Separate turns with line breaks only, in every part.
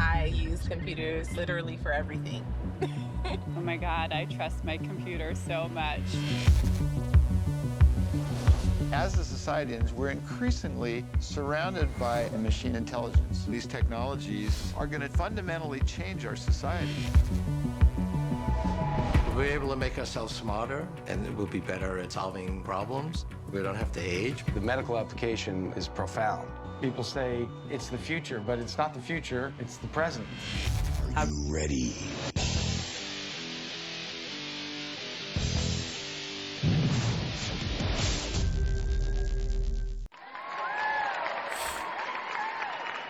I use computers literally for everything.
oh my God, I trust my computer so much.
As a society, we're increasingly surrounded by machine intelligence. These technologies are going to fundamentally change our society.
We'll be able to make ourselves smarter and we'll be better at solving problems. We don't have to age.
The medical application is profound. People say it's the future, but it's not the future, it's the present.
Are you ready?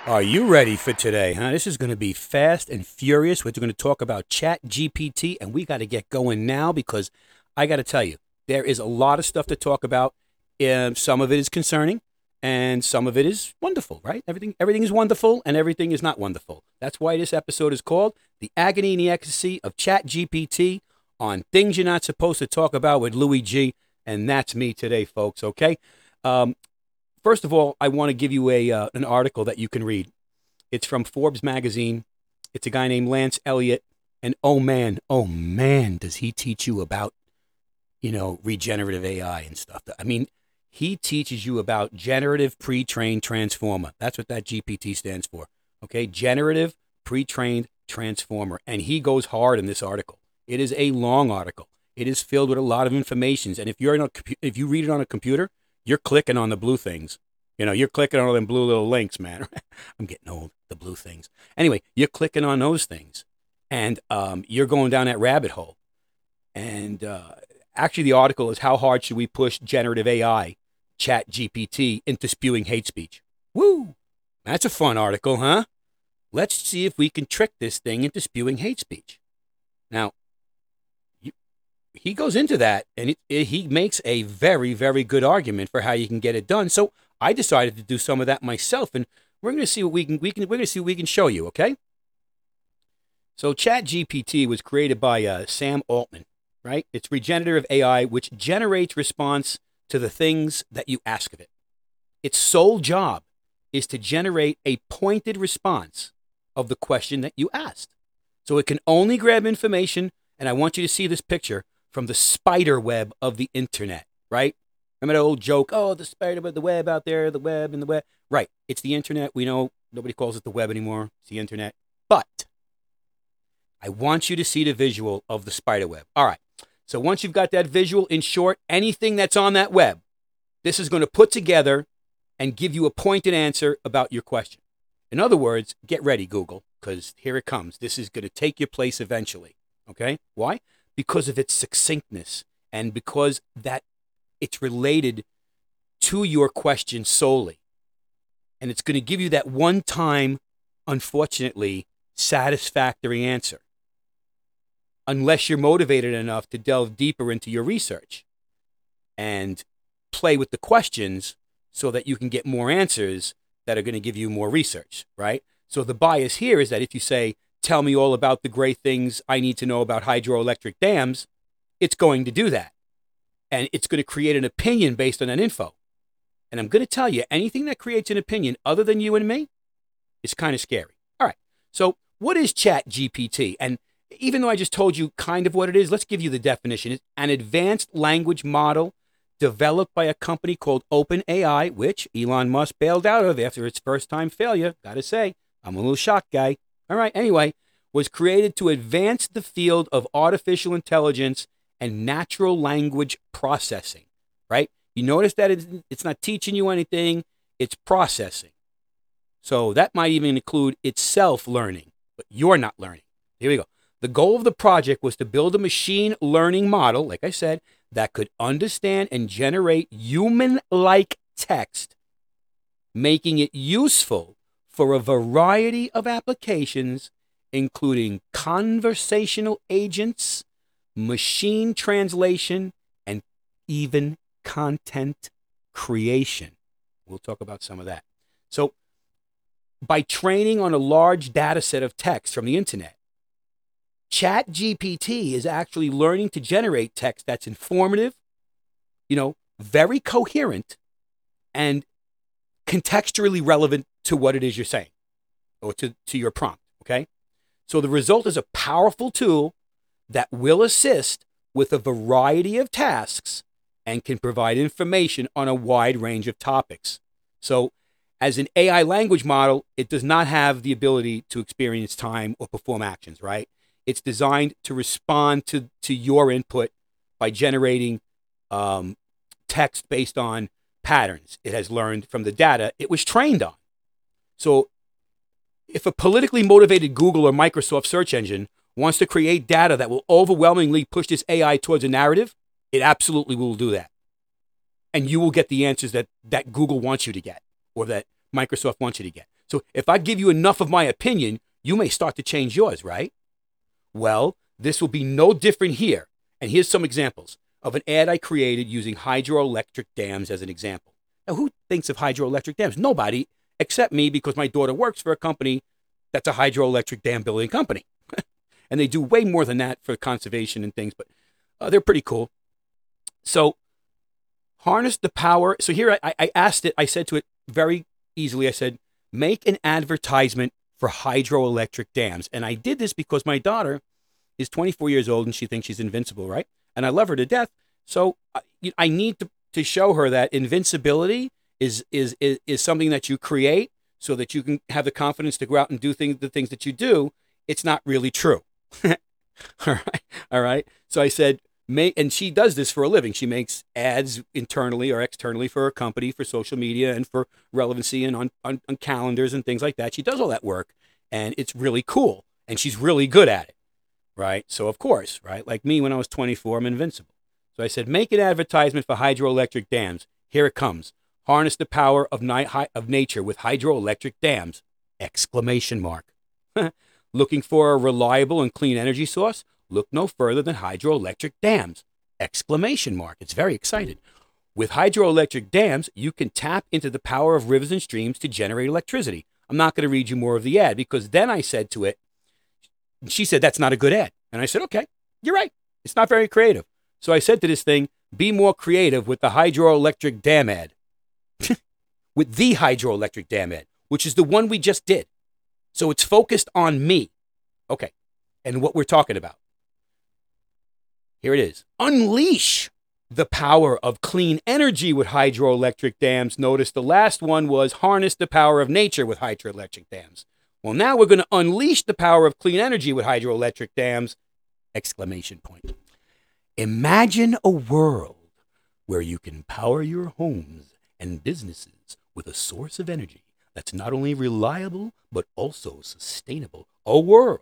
Are you ready for today, huh? This is going to be fast and furious. We're going to talk about Chat GPT, and we got to get going now because I got to tell you, there is a lot of stuff to talk about. Um, some of it is concerning, and some of it is wonderful, right? Everything, everything is wonderful, and everything is not wonderful. That's why this episode is called "The Agony and the Ecstasy of Chat GPT" on things you're not supposed to talk about with Louis G. And that's me today, folks. Okay. Um, First of all, I want to give you a uh, an article that you can read. It's from Forbes magazine. It's a guy named Lance Eliot. and oh man, oh man, does he teach you about you know regenerative AI and stuff. I mean, he teaches you about generative pre-trained transformer. That's what that GPT stands for. Okay, generative pre-trained transformer, and he goes hard in this article. It is a long article. It is filled with a lot of information, and if you're in a if you read it on a computer, you're clicking on the blue things. You know, you're clicking on all them blue little links, man. I'm getting old, the blue things. Anyway, you're clicking on those things and um, you're going down that rabbit hole. And uh, actually, the article is How Hard Should We Push Generative AI, Chat GPT, into Spewing Hate Speech? Woo! That's a fun article, huh? Let's see if we can trick this thing into spewing hate speech. Now, he goes into that and it, it, he makes a very, very good argument for how you can get it done. So I decided to do some of that myself, and we're going to see what we can. We can. We're going to see what we can show you. Okay. So Chat GPT was created by uh, Sam Altman, right? It's regenerative AI which generates response to the things that you ask of it. Its sole job is to generate a pointed response of the question that you asked. So it can only grab information, and I want you to see this picture from the spider web of the internet, right? Remember that old joke? Oh, the spider web, the web out there, the web and the web. Right. It's the internet. We know nobody calls it the web anymore. It's the internet. But I want you to see the visual of the spider web. All right. So once you've got that visual, in short, anything that's on that web, this is going to put together and give you a pointed answer about your question. In other words, get ready, Google, because here it comes. This is going to take your place eventually. Okay? Why? because of its succinctness and because that it's related to your question solely. And it's going to give you that one time, unfortunately, satisfactory answer. Unless you're motivated enough to delve deeper into your research and play with the questions so that you can get more answers that are going to give you more research, right? So the bias here is that if you say, tell me all about the great things I need to know about hydroelectric dams, it's going to do that. And it's going to create an opinion based on that info. And I'm going to tell you, anything that creates an opinion other than you and me is kind of scary. All right. So, what is Chat GPT? And even though I just told you kind of what it is, let's give you the definition. It's an advanced language model developed by a company called OpenAI, which Elon Musk bailed out of after its first time failure. Gotta say, I'm a little shocked, guy. All right, anyway, was created to advance the field of artificial intelligence and natural language processing, right? You notice that it's not teaching you anything, it's processing. So that might even include itself learning, but you're not learning. Here we go. The goal of the project was to build a machine learning model, like I said, that could understand and generate human like text, making it useful for a variety of applications, including conversational agents, machine translation, and even content creation. We'll talk about some of that. So, by training on a large data set of text from the internet, ChatGPT is actually learning to generate text that's informative, you know, very coherent, and contextually relevant to what it is you're saying or to, to your prompt, Okay? So the result is a powerful tool that will assist with a variety of tasks and can provide information on a wide range of topics. So, as an AI language model, it does not have the ability to experience time or perform actions, right? It's designed to respond to, to your input by generating um, text based on patterns it has learned from the data it was trained on. So, if a politically motivated Google or Microsoft search engine wants to create data that will overwhelmingly push this AI towards a narrative, it absolutely will do that. And you will get the answers that, that Google wants you to get or that Microsoft wants you to get. So if I give you enough of my opinion, you may start to change yours, right? Well, this will be no different here. And here's some examples of an ad I created using hydroelectric dams as an example. Now, who thinks of hydroelectric dams? Nobody except me because my daughter works for a company that's a hydroelectric dam building company. and they do way more than that for conservation and things, but uh, they're pretty cool. So, harness the power. So, here I, I asked it, I said to it very easily, I said, make an advertisement for hydroelectric dams. And I did this because my daughter is 24 years old and she thinks she's invincible, right? And I love her to death. So, I, I need to, to show her that invincibility is, is, is, is something that you create so that you can have the confidence to go out and do things, the things that you do. It's not really true. all right. All right. So I said, make, and she does this for a living. She makes ads internally or externally for her company for social media and for relevancy and on, on, on calendars and things like that. She does all that work and it's really cool and she's really good at it. Right. So, of course, right. Like me when I was 24, I'm invincible. So I said, make an advertisement for hydroelectric dams. Here it comes. Harness the power of, ni- of nature with hydroelectric dams! Exclamation mark. Looking for a reliable and clean energy source? Look no further than hydroelectric dams! Exclamation mark. It's very excited. With hydroelectric dams, you can tap into the power of rivers and streams to generate electricity. I'm not going to read you more of the ad because then I said to it, she said, that's not a good ad. And I said, okay, you're right. It's not very creative. So I said to this thing, be more creative with the hydroelectric dam ad. with the hydroelectric dam ad, which is the one we just did. So it's focused on me. Okay. And what we're talking about. Here it is. Unleash the power of clean energy with hydroelectric dams. Notice the last one was harness the power of nature with hydroelectric dams. Well, now we're going to unleash the power of clean energy with hydroelectric dams. Exclamation point. Imagine a world where you can power your homes and businesses with a source of energy that's not only reliable but also sustainable. A world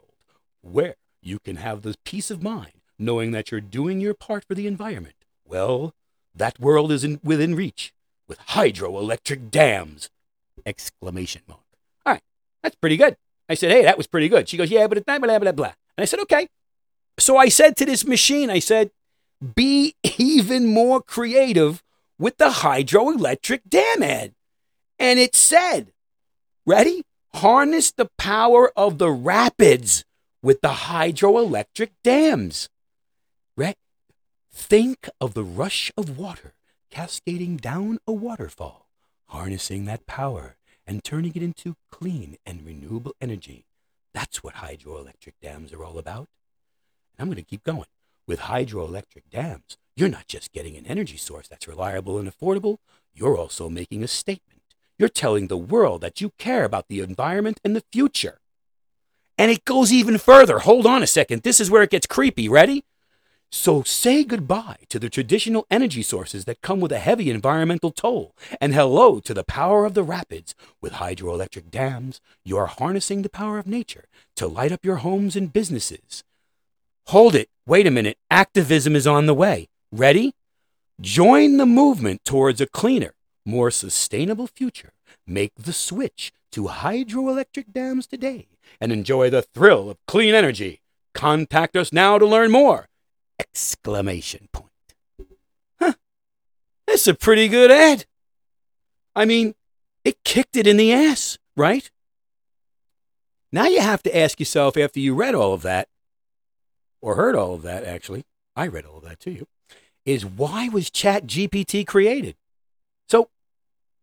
where you can have the peace of mind knowing that you're doing your part for the environment. Well, that world is in, within reach with hydroelectric dams! Exclamation mark. All right, that's pretty good. I said, hey, that was pretty good. She goes, yeah, but it's blah, blah, blah, blah. And I said, okay. So I said to this machine, I said, be even more creative with the hydroelectric dam ad. And it said, ready? Harness the power of the rapids with the hydroelectric dams. Right? Think of the rush of water cascading down a waterfall, harnessing that power and turning it into clean and renewable energy. That's what hydroelectric dams are all about. And I'm going to keep going. With hydroelectric dams, you're not just getting an energy source that's reliable and affordable, you're also making a statement. You're telling the world that you care about the environment and the future. And it goes even further. Hold on a second. This is where it gets creepy. Ready? So say goodbye to the traditional energy sources that come with a heavy environmental toll, and hello to the power of the rapids. With hydroelectric dams, you are harnessing the power of nature to light up your homes and businesses. Hold it. Wait a minute. Activism is on the way. Ready? Join the movement towards a cleaner, more sustainable future. Make the switch to hydroelectric dams today and enjoy the thrill of clean energy. Contact us now to learn more. Exclamation point. Huh. That's a pretty good ad. I mean, it kicked it in the ass, right? Now you have to ask yourself after you read all of that, or heard all of that, actually, I read all of that to you, is why was Chat GPT created? So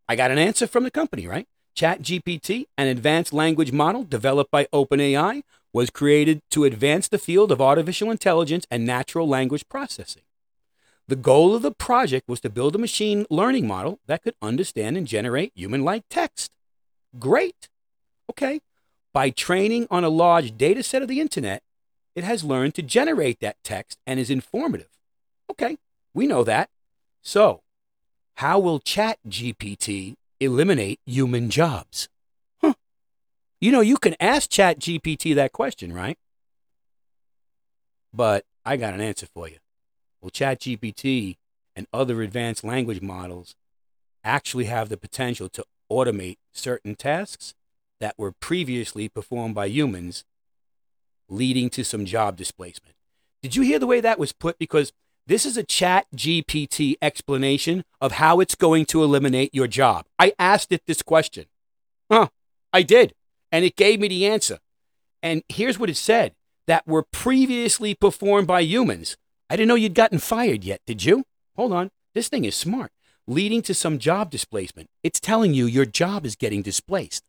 I got an answer from the company, right? ChatGPT, an advanced language model developed by OpenAI, was created to advance the field of artificial intelligence and natural language processing. The goal of the project was to build a machine learning model that could understand and generate human like text. Great. Okay. By training on a large data set of the internet, it has learned to generate that text and is informative. Okay, we know that. So, how will ChatGPT eliminate human jobs? Huh. You know, you can ask ChatGPT that question, right? But I got an answer for you. Will ChatGPT and other advanced language models actually have the potential to automate certain tasks that were previously performed by humans, leading to some job displacement? Did you hear the way that was put? Because this is a chat GPT explanation of how it's going to eliminate your job. I asked it this question. Huh, I did. And it gave me the answer. And here's what it said that were previously performed by humans. I didn't know you'd gotten fired yet, did you? Hold on. This thing is smart. Leading to some job displacement. It's telling you your job is getting displaced.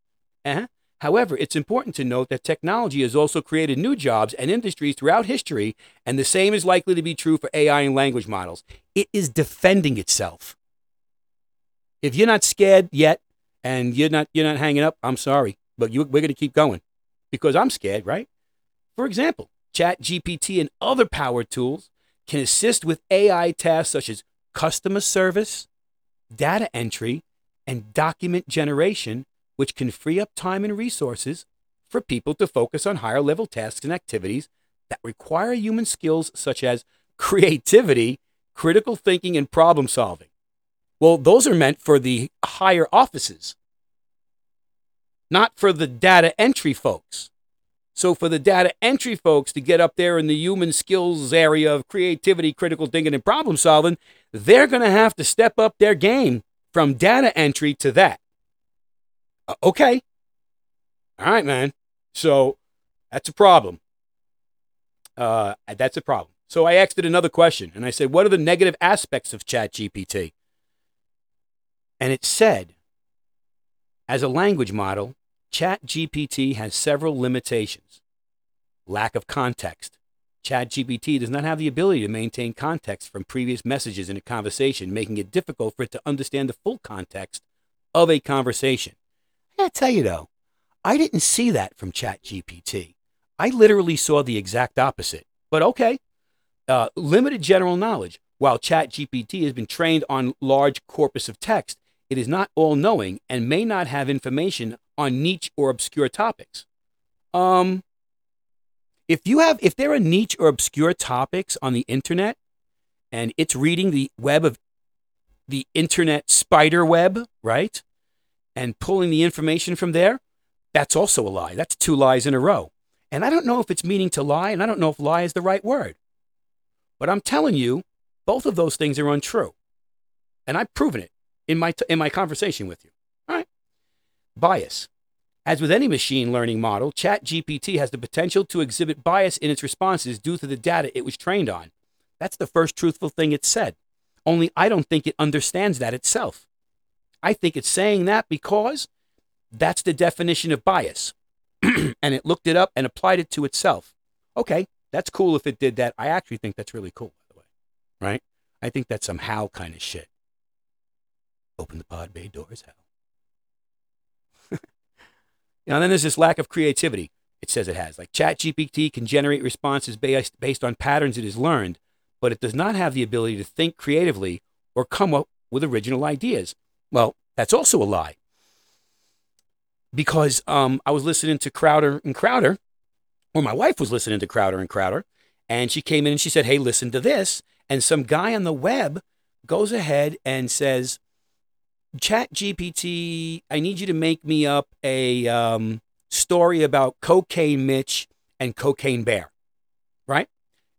Uh-huh. However, it's important to note that technology has also created new jobs and industries throughout history, and the same is likely to be true for AI and language models. It is defending itself. If you're not scared yet and you're not you're not hanging up, I'm sorry, but you, we're going to keep going because I'm scared, right? For example, ChatGPT and other power tools can assist with AI tasks such as customer service, data entry, and document generation which can free up time and resources for people to focus on higher level tasks and activities that require human skills such as creativity, critical thinking, and problem solving. Well, those are meant for the higher offices, not for the data entry folks. So, for the data entry folks to get up there in the human skills area of creativity, critical thinking, and problem solving, they're going to have to step up their game from data entry to that. Uh, okay. All right, man. So that's a problem. Uh, that's a problem. So I asked it another question and I said, What are the negative aspects of ChatGPT? And it said, as a language model, ChatGPT has several limitations. Lack of context. ChatGPT does not have the ability to maintain context from previous messages in a conversation, making it difficult for it to understand the full context of a conversation. I tell you though, I didn't see that from ChatGPT. I literally saw the exact opposite. But okay, uh, limited general knowledge. While ChatGPT has been trained on large corpus of text, it is not all knowing and may not have information on niche or obscure topics. Um, if you have, if there are niche or obscure topics on the internet, and it's reading the web of the internet spider web, right? And pulling the information from there, that's also a lie. That's two lies in a row. And I don't know if it's meaning to lie, and I don't know if lie is the right word. But I'm telling you, both of those things are untrue. And I've proven it in my, t- in my conversation with you. All right. Bias. As with any machine learning model, ChatGPT has the potential to exhibit bias in its responses due to the data it was trained on. That's the first truthful thing it said. Only I don't think it understands that itself. I think it's saying that because that's the definition of bias. and it looked it up and applied it to itself. Okay, that's cool if it did that. I actually think that's really cool, by the way. Right? I think that's some Hal kind of shit. Open the pod bay doors, Hal. now, then there's this lack of creativity. It says it has. Like ChatGPT can generate responses based, based on patterns it has learned, but it does not have the ability to think creatively or come up with original ideas. Well, that's also a lie. Because um, I was listening to Crowder and Crowder, or my wife was listening to Crowder and Crowder, and she came in and she said, Hey, listen to this. And some guy on the web goes ahead and says, Chat GPT, I need you to make me up a um, story about Cocaine Mitch and Cocaine Bear. Right?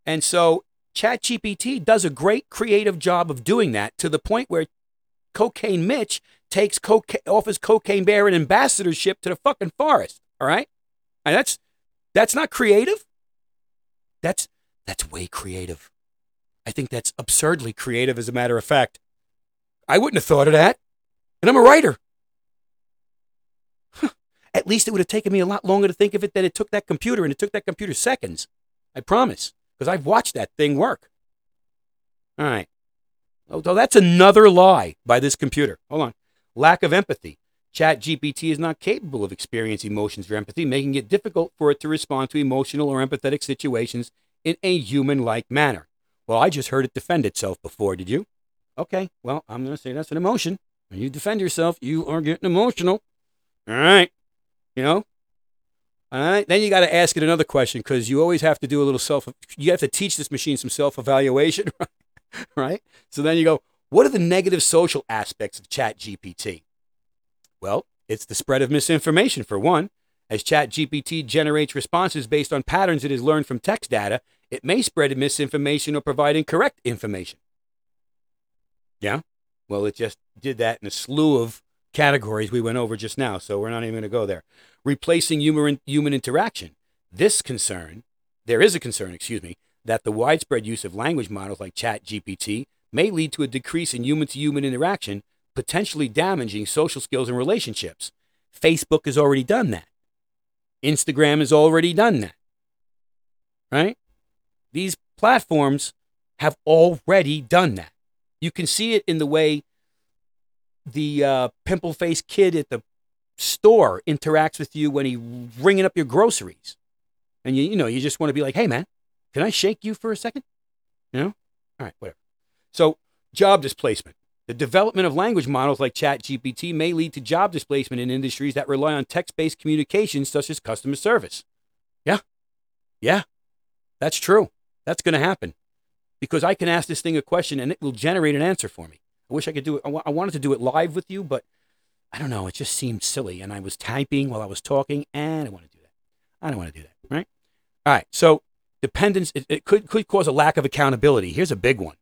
And so Chat GPT does a great creative job of doing that to the point where Cocaine Mitch takes coca- off his cocaine bear and ambassadorship to the fucking forest. All right, and that's that's not creative. That's that's way creative. I think that's absurdly creative, as a matter of fact. I wouldn't have thought of that, and I'm a writer. At least it would have taken me a lot longer to think of it than it took that computer, and it took that computer seconds. I promise, because I've watched that thing work. All right. Oh, that's another lie by this computer. Hold on. Lack of empathy. Chat GPT is not capable of experiencing emotions or empathy, making it difficult for it to respond to emotional or empathetic situations in a human like manner. Well, I just heard it defend itself before, did you? Okay, well, I'm going to say that's an emotion. When you defend yourself, you are getting emotional. All right. You know? All right. Then you got to ask it another question because you always have to do a little self, you have to teach this machine some self evaluation, right? So then you go, what are the negative social aspects of ChatGPT? Well, it's the spread of misinformation, for one. As ChatGPT generates responses based on patterns it has learned from text data, it may spread misinformation or provide incorrect information. Yeah? Well, it just did that in a slew of categories we went over just now, so we're not even going to go there. Replacing human, human interaction. This concern, there is a concern, excuse me, that the widespread use of language models like ChatGPT may lead to a decrease in human to human interaction, potentially damaging social skills and relationships. Facebook has already done that. Instagram has already done that. Right? These platforms have already done that. You can see it in the way the uh, pimple faced kid at the store interacts with you when he's ringing up your groceries. And you, you know, you just want to be like, hey, man, can I shake you for a second? You know? All right, whatever. So, job displacement. The development of language models like ChatGPT may lead to job displacement in industries that rely on text based communications, such as customer service. Yeah. Yeah. That's true. That's going to happen because I can ask this thing a question and it will generate an answer for me. I wish I could do it. I, w- I wanted to do it live with you, but I don't know. It just seemed silly. And I was typing while I was talking, and I want to do that. I don't want to do that. Right? All right. So, dependence, it, it could, could cause a lack of accountability. Here's a big one.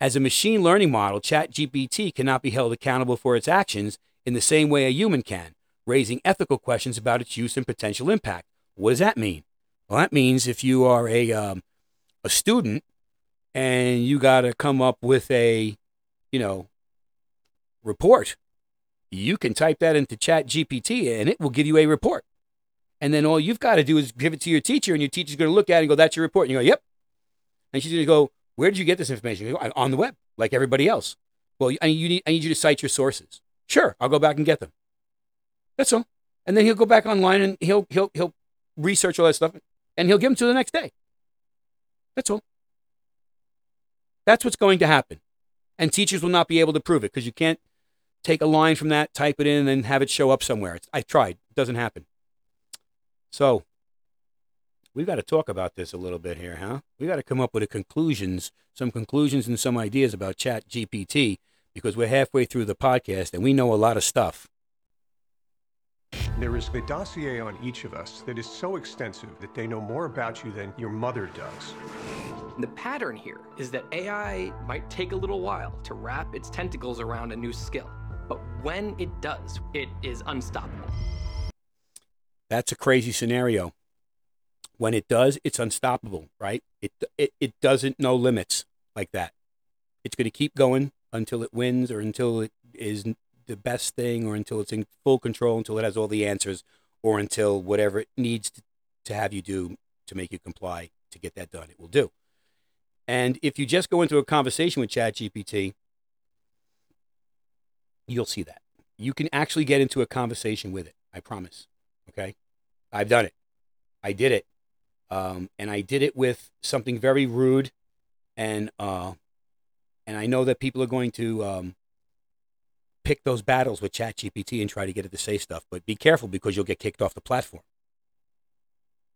As a machine learning model, ChatGPT cannot be held accountable for its actions in the same way a human can, raising ethical questions about its use and potential impact. What does that mean? Well, that means if you are a, um, a student and you got to come up with a, you know, report, you can type that into ChatGPT and it will give you a report. And then all you've got to do is give it to your teacher, and your teacher's going to look at it and go, That's your report. And you go, Yep. And she's going to go, Where did you get this information? Go, On the web, like everybody else. Well, I need, you need, I need you to cite your sources. Sure, I'll go back and get them. That's all. And then he'll go back online and he'll, he'll, he'll research all that stuff and he'll give them to the next day. That's all. That's what's going to happen. And teachers will not be able to prove it because you can't take a line from that, type it in, and then have it show up somewhere. It's, I tried. It doesn't happen. So we've got to talk about this a little bit here, huh? We've got to come up with a conclusions, some conclusions and some ideas about Chat GPT because we're halfway through the podcast and we know a lot of stuff.
There is a dossier on each of us that is so extensive that they know more about you than your mother does.
The pattern here is that AI might take a little while to wrap its tentacles around a new skill, but when it does, it is unstoppable.
That's a crazy scenario. When it does, it's unstoppable, right? It it, it doesn't know limits like that. It's going to keep going until it wins or until it is the best thing or until it's in full control, until it has all the answers, or until whatever it needs to, to have you do to make you comply to get that done, it will do. And if you just go into a conversation with ChatGPT, you'll see that. You can actually get into a conversation with it. I promise. Okay. I've done it. I did it. Um, and I did it with something very rude. And, uh, and I know that people are going to um, pick those battles with ChatGPT and try to get it to say stuff, but be careful because you'll get kicked off the platform.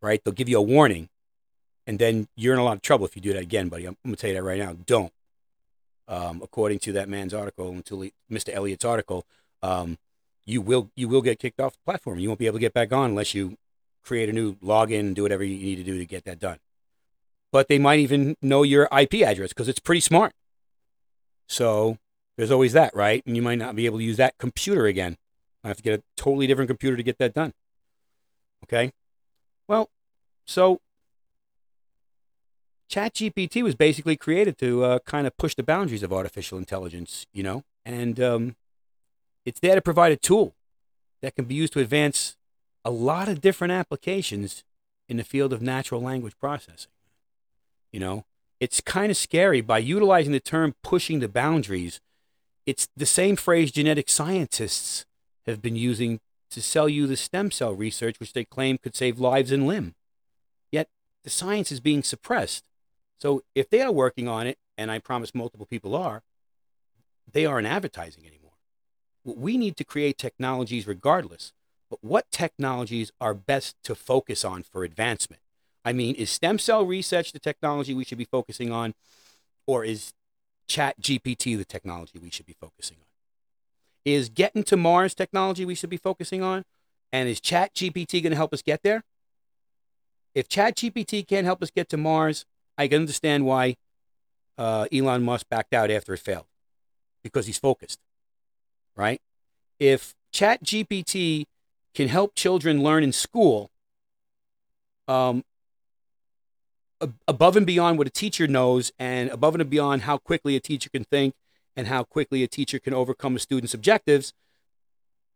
Right? They'll give you a warning, and then you're in a lot of trouble if you do that again, buddy. I'm, I'm going to tell you that right now. Don't. Um, according to that man's article, until he, Mr. Eliot's article, um, you will you will get kicked off the platform. You won't be able to get back on unless you create a new login and do whatever you need to do to get that done. But they might even know your IP address because it's pretty smart. So there's always that, right? And you might not be able to use that computer again. I have to get a totally different computer to get that done. Okay. Well, so ChatGPT was basically created to uh, kind of push the boundaries of artificial intelligence, you know, and um, it's there to provide a tool. that can be used to advance a lot of different applications in the field of natural language processing. You know, it's kind of scary by utilizing the term pushing the boundaries. It's the same phrase genetic scientists have been using to sell you the stem cell research, which they claim could save lives and limb. Yet the science is being suppressed. So if they are working on it, and I promise multiple people are, they aren't advertising anymore. We need to create technologies regardless, but what technologies are best to focus on for advancement? I mean, is stem cell research the technology we should be focusing on, or is Chat GPT the technology we should be focusing on? Is getting to Mars technology we should be focusing on? And is Chat GPT going to help us get there? If Chat GPT can't help us get to Mars, I can understand why uh, Elon Musk backed out after it failed because he's focused, right? If Chat GPT can help children learn in school um, above and beyond what a teacher knows and above and beyond how quickly a teacher can think and how quickly a teacher can overcome a student's objectives,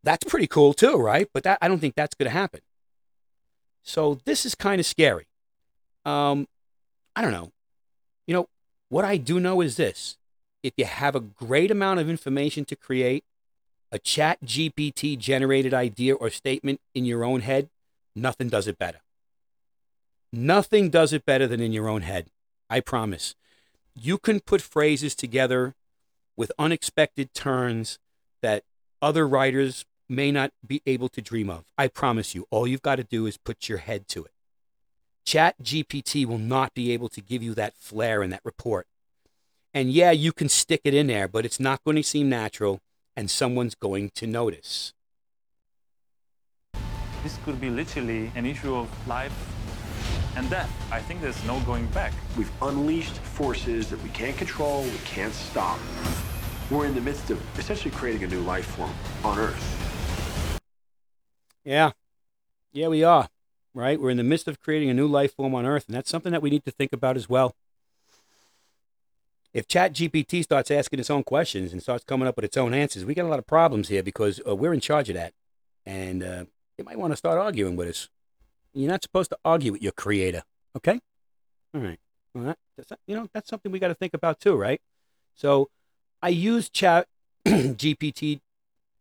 that's pretty cool too, right? But that, I don't think that's going to happen. So this is kind of scary. Um, I don't know. You know, what I do know is this if you have a great amount of information to create, a chat GPT generated idea or statement in your own head, nothing does it better. Nothing does it better than in your own head. I promise. You can put phrases together with unexpected turns that other writers may not be able to dream of. I promise you. All you've got to do is put your head to it. Chat GPT will not be able to give you that flair and that report. And yeah, you can stick it in there, but it's not going to seem natural and someone's going to notice.
This could be literally an issue of life and death. I think there's no going back.
We've unleashed forces that we can't control, we can't stop. We're in the midst of essentially creating a new life form on Earth.
Yeah. Yeah, we are. Right? We're in the midst of creating a new life form on Earth, and that's something that we need to think about as well. If ChatGPT starts asking its own questions and starts coming up with its own answers, we got a lot of problems here because uh, we're in charge of that. And uh, you might want to start arguing with us. You're not supposed to argue with your creator, okay? All right. Well, that, that's, you know, that's something we got to think about too, right? So I used Chat GPT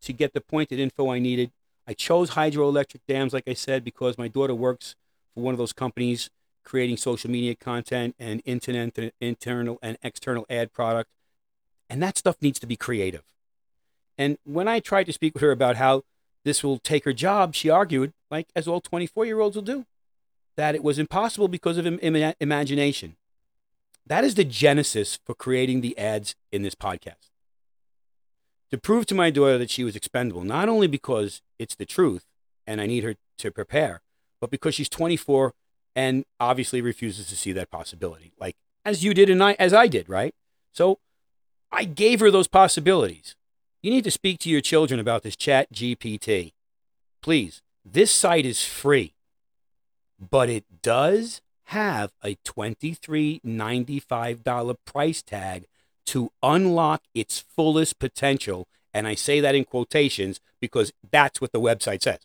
to get the pointed info I needed. I chose hydroelectric dams, like I said, because my daughter works for one of those companies creating social media content and internet, internal and external ad product. And that stuff needs to be creative. And when I tried to speak with her about how this will take her job, she argued, like as all 24 year olds will do, that it was impossible because of Im- Im- imagination. That is the genesis for creating the ads in this podcast. To prove to my daughter that she was expendable, not only because it's the truth and I need her to prepare, but because she's 24 and obviously refuses to see that possibility, like as you did and I, as I did, right? So I gave her those possibilities. You need to speak to your children about this chat GPT. Please, this site is free, but it does have a $23.95 price tag to unlock its fullest potential. And I say that in quotations because that's what the website says.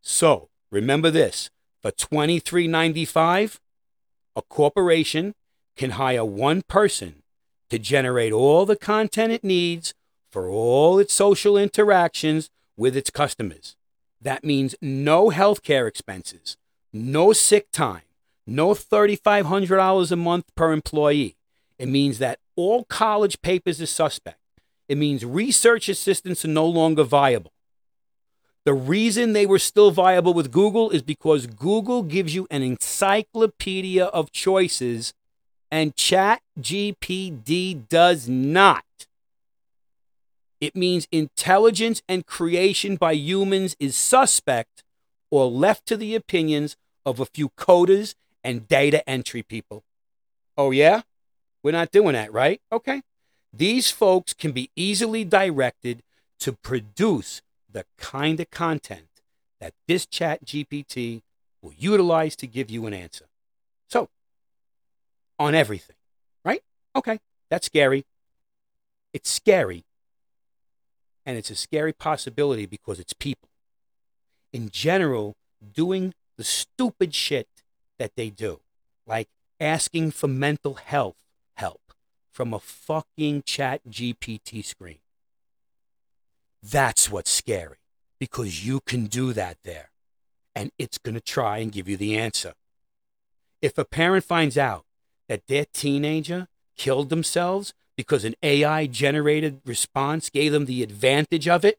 So remember this for $23.95, a corporation can hire one person to generate all the content it needs for all its social interactions with its customers. That means no healthcare expenses, no sick time, no $3,500 a month per employee. It means that all college papers are suspect. It means research assistants are no longer viable. The reason they were still viable with Google is because Google gives you an encyclopedia of choices and ChatGPT does not. It means intelligence and creation by humans is suspect or left to the opinions of a few coders and data entry people. Oh, yeah? We're not doing that, right? Okay. These folks can be easily directed to produce the kind of content that this chat GPT will utilize to give you an answer. So, on everything, right? Okay, that's scary. It's scary. And it's a scary possibility because it's people. in general doing the stupid shit that they do, like asking for mental health help from a fucking chat GPT screen. That's what's scary because you can do that there and it's going to try and give you the answer. If a parent finds out that their teenager killed themselves because an AI generated response gave them the advantage of it,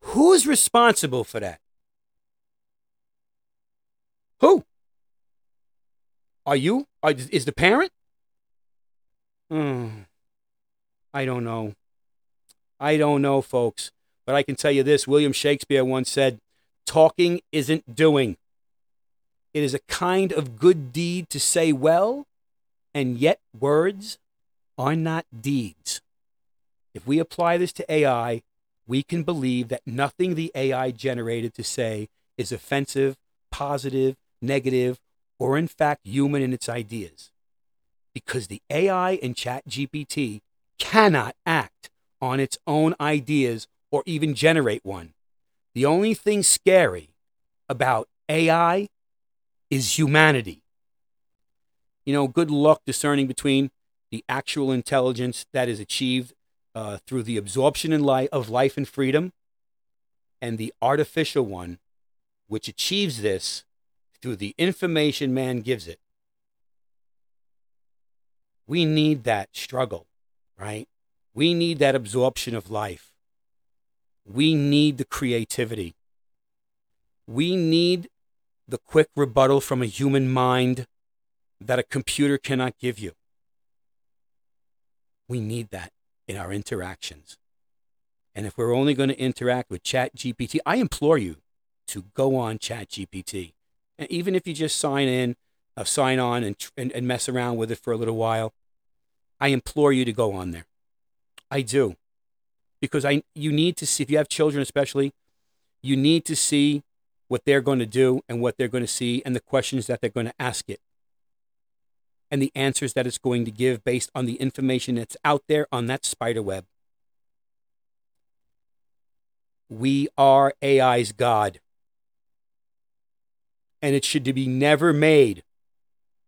who's responsible for that? Who? Are you? Is the parent? Hmm. I don't know. I don't know, folks. But I can tell you this William Shakespeare once said, Talking isn't doing. It is a kind of good deed to say well, and yet words are not deeds. If we apply this to AI, we can believe that nothing the AI generated to say is offensive, positive, negative, or in fact human in its ideas. Because the AI in ChatGPT cannot act on its own ideas or even generate one. The only thing scary about AI is humanity. You know, good luck discerning between the actual intelligence that is achieved uh, through the absorption in life of life and freedom and the artificial one, which achieves this through the information man gives it. We need that struggle, right? We need that absorption of life. We need the creativity. We need the quick rebuttal from a human mind that a computer cannot give you. We need that in our interactions. And if we're only going to interact with ChatGPT, I implore you to go on ChatGPT. And even if you just sign in, uh, sign on, and, and, and mess around with it for a little while, I implore you to go on there. I do. Because I, you need to see, if you have children especially, you need to see what they're going to do and what they're going to see and the questions that they're going to ask it and the answers that it's going to give based on the information that's out there on that spider web. We are AI's God. And it should be never made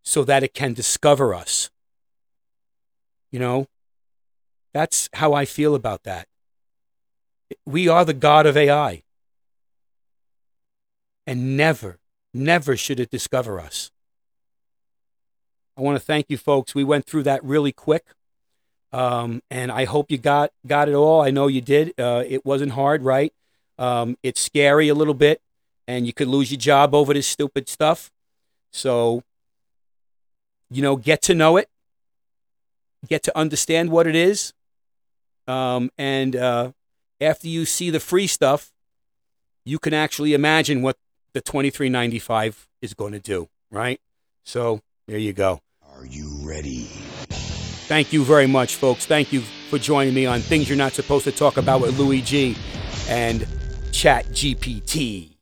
so that it can discover us. You know, that's how I feel about that. We are the God of AI. And never, never should it discover us. I want to thank you folks. We went through that really quick. Um, and I hope you got got it all. I know you did. Uh, it wasn't hard, right? Um, it's scary a little bit, and you could lose your job over this stupid stuff. So, you know, get to know it, get to understand what it is, um, and uh, after you see the free stuff, you can actually imagine what the twenty three ninety five is going to do, right? So there you go.
Are you ready?
Thank you very much, folks. Thank you for joining me on Things You're Not Supposed to Talk About with Louis G and Chat GPT.